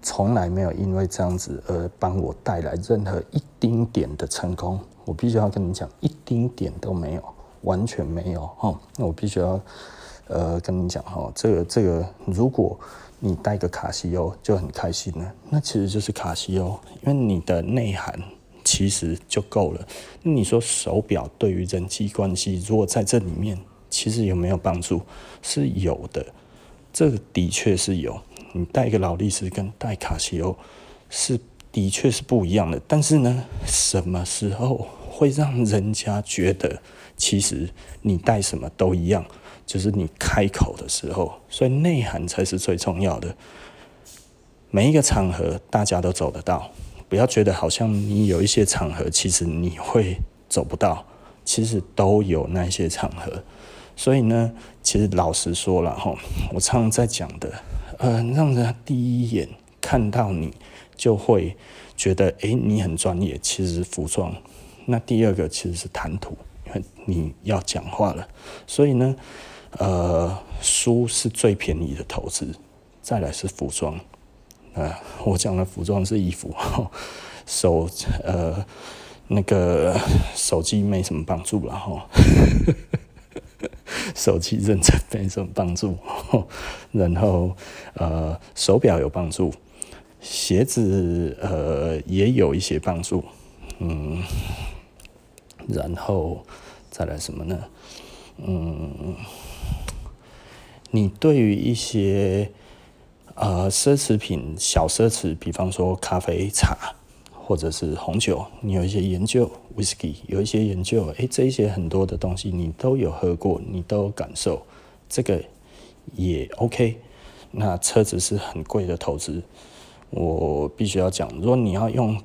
从来没有因为这样子而帮我带来任何一丁点的成功，我必须要跟你讲，一丁点都没有，完全没有哈。那我必须要呃跟你讲哈，这个这个，如果你带个卡西欧就很开心了，那其实就是卡西欧，因为你的内涵其实就够了。那你说手表对于人际关系，如果在这里面其实有没有帮助？是有的，这个的确是有。你戴一个劳力士跟戴卡西欧是的确是不一样的，但是呢，什么时候会让人家觉得其实你戴什么都一样？就是你开口的时候，所以内涵才是最重要的。每一个场合大家都走得到，不要觉得好像你有一些场合其实你会走不到，其实都有那些场合。所以呢，其实老实说了哈，我常常在讲的。呃，让人家第一眼看到你就会觉得，哎、你很专业。其实服装。那第二个其实是谈吐，因为你要讲话了。所以呢，呃，书是最便宜的投资，再来是服装。呃，我讲的服装是衣服，手呃那个手机没什么帮助了哈。手机认证没什么帮助，然后呃手表有帮助，鞋子呃也有一些帮助，嗯，然后再来什么呢？嗯，你对于一些呃，奢侈品小奢侈，比方说咖啡、茶，或者是红酒，你有一些研究，whisky 有一些研究，诶、这一些很多的东西你都有喝过，你都有感受，这个也 OK。那车子是很贵的投资，我必须要讲，如果你要用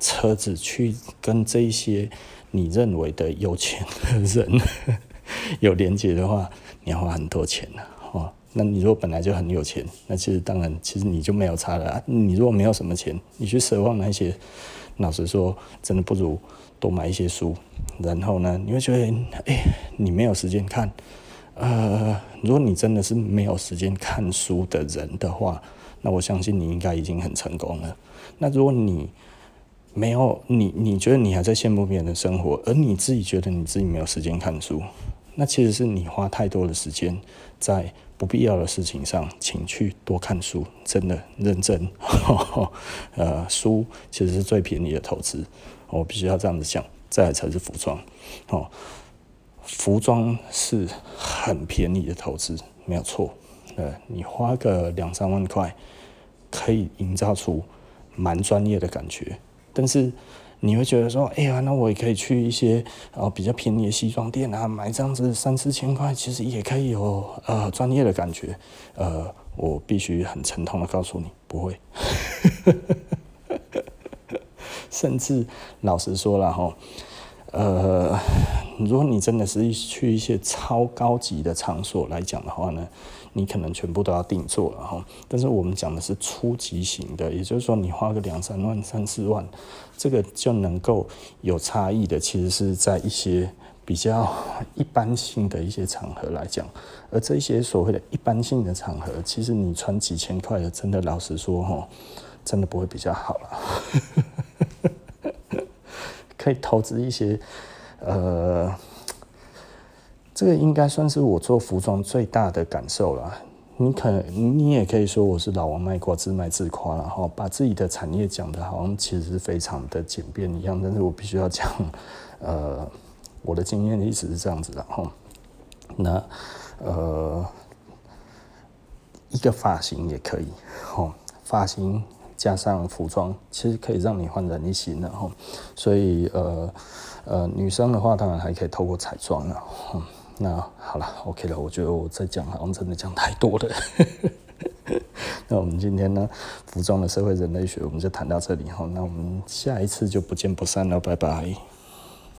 车子去跟这一些你认为的有钱的人 有连接的话，你要花很多钱呢，哦。那你如果本来就很有钱，那其实当然，其实你就没有差了啊。你如果没有什么钱，你去奢望那些，老实说，真的不如多买一些书。然后呢，你会觉得，哎，你没有时间看。呃，如果你真的是没有时间看书的人的话，那我相信你应该已经很成功了。那如果你没有，你你觉得你还在羡慕别人的生活，而你自己觉得你自己没有时间看书，那其实是你花太多的时间在。不必要的事情上，请去多看书，真的认真。呃，书其实是最便宜的投资，我必须要这样子讲。再来才是服装，哦，服装是很便宜的投资，没有错。呃，你花个两三万块，可以营造出蛮专业的感觉，但是。你会觉得说，哎呀，那我也可以去一些呃比较便宜的西装店啊，买这样子三四千块，其实也可以有呃专业的感觉。呃，我必须很沉痛的告诉你，不会。甚至老实说了哈，呃，如果你真的是去一些超高级的场所来讲的话呢，你可能全部都要定做了哈。但是我们讲的是初级型的，也就是说你花个两三万、三四万。这个就能够有差异的，其实是在一些比较一般性的一些场合来讲，而这些所谓的一般性的场合，其实你穿几千块的，真的老实说哈，真的不会比较好了。可以投资一些，呃，这个应该算是我做服装最大的感受了。你可你也可以说我是老王卖瓜，自卖自夸，然后把自己的产业讲得好像其实是非常的简便一样，但是我必须要讲，呃，我的经验一直是这样子的哈。那呃，一个发型也可以，哈，发型加上服装，其实可以让你焕然一新的哈。所以呃呃，女生的话当然还可以透过彩妆了。那好了，OK 了。我觉得我在讲好像真的讲太多了。那我们今天呢，服装的社会人类学，我们就谈到这里哈。那我们下一次就不见不散了，拜拜。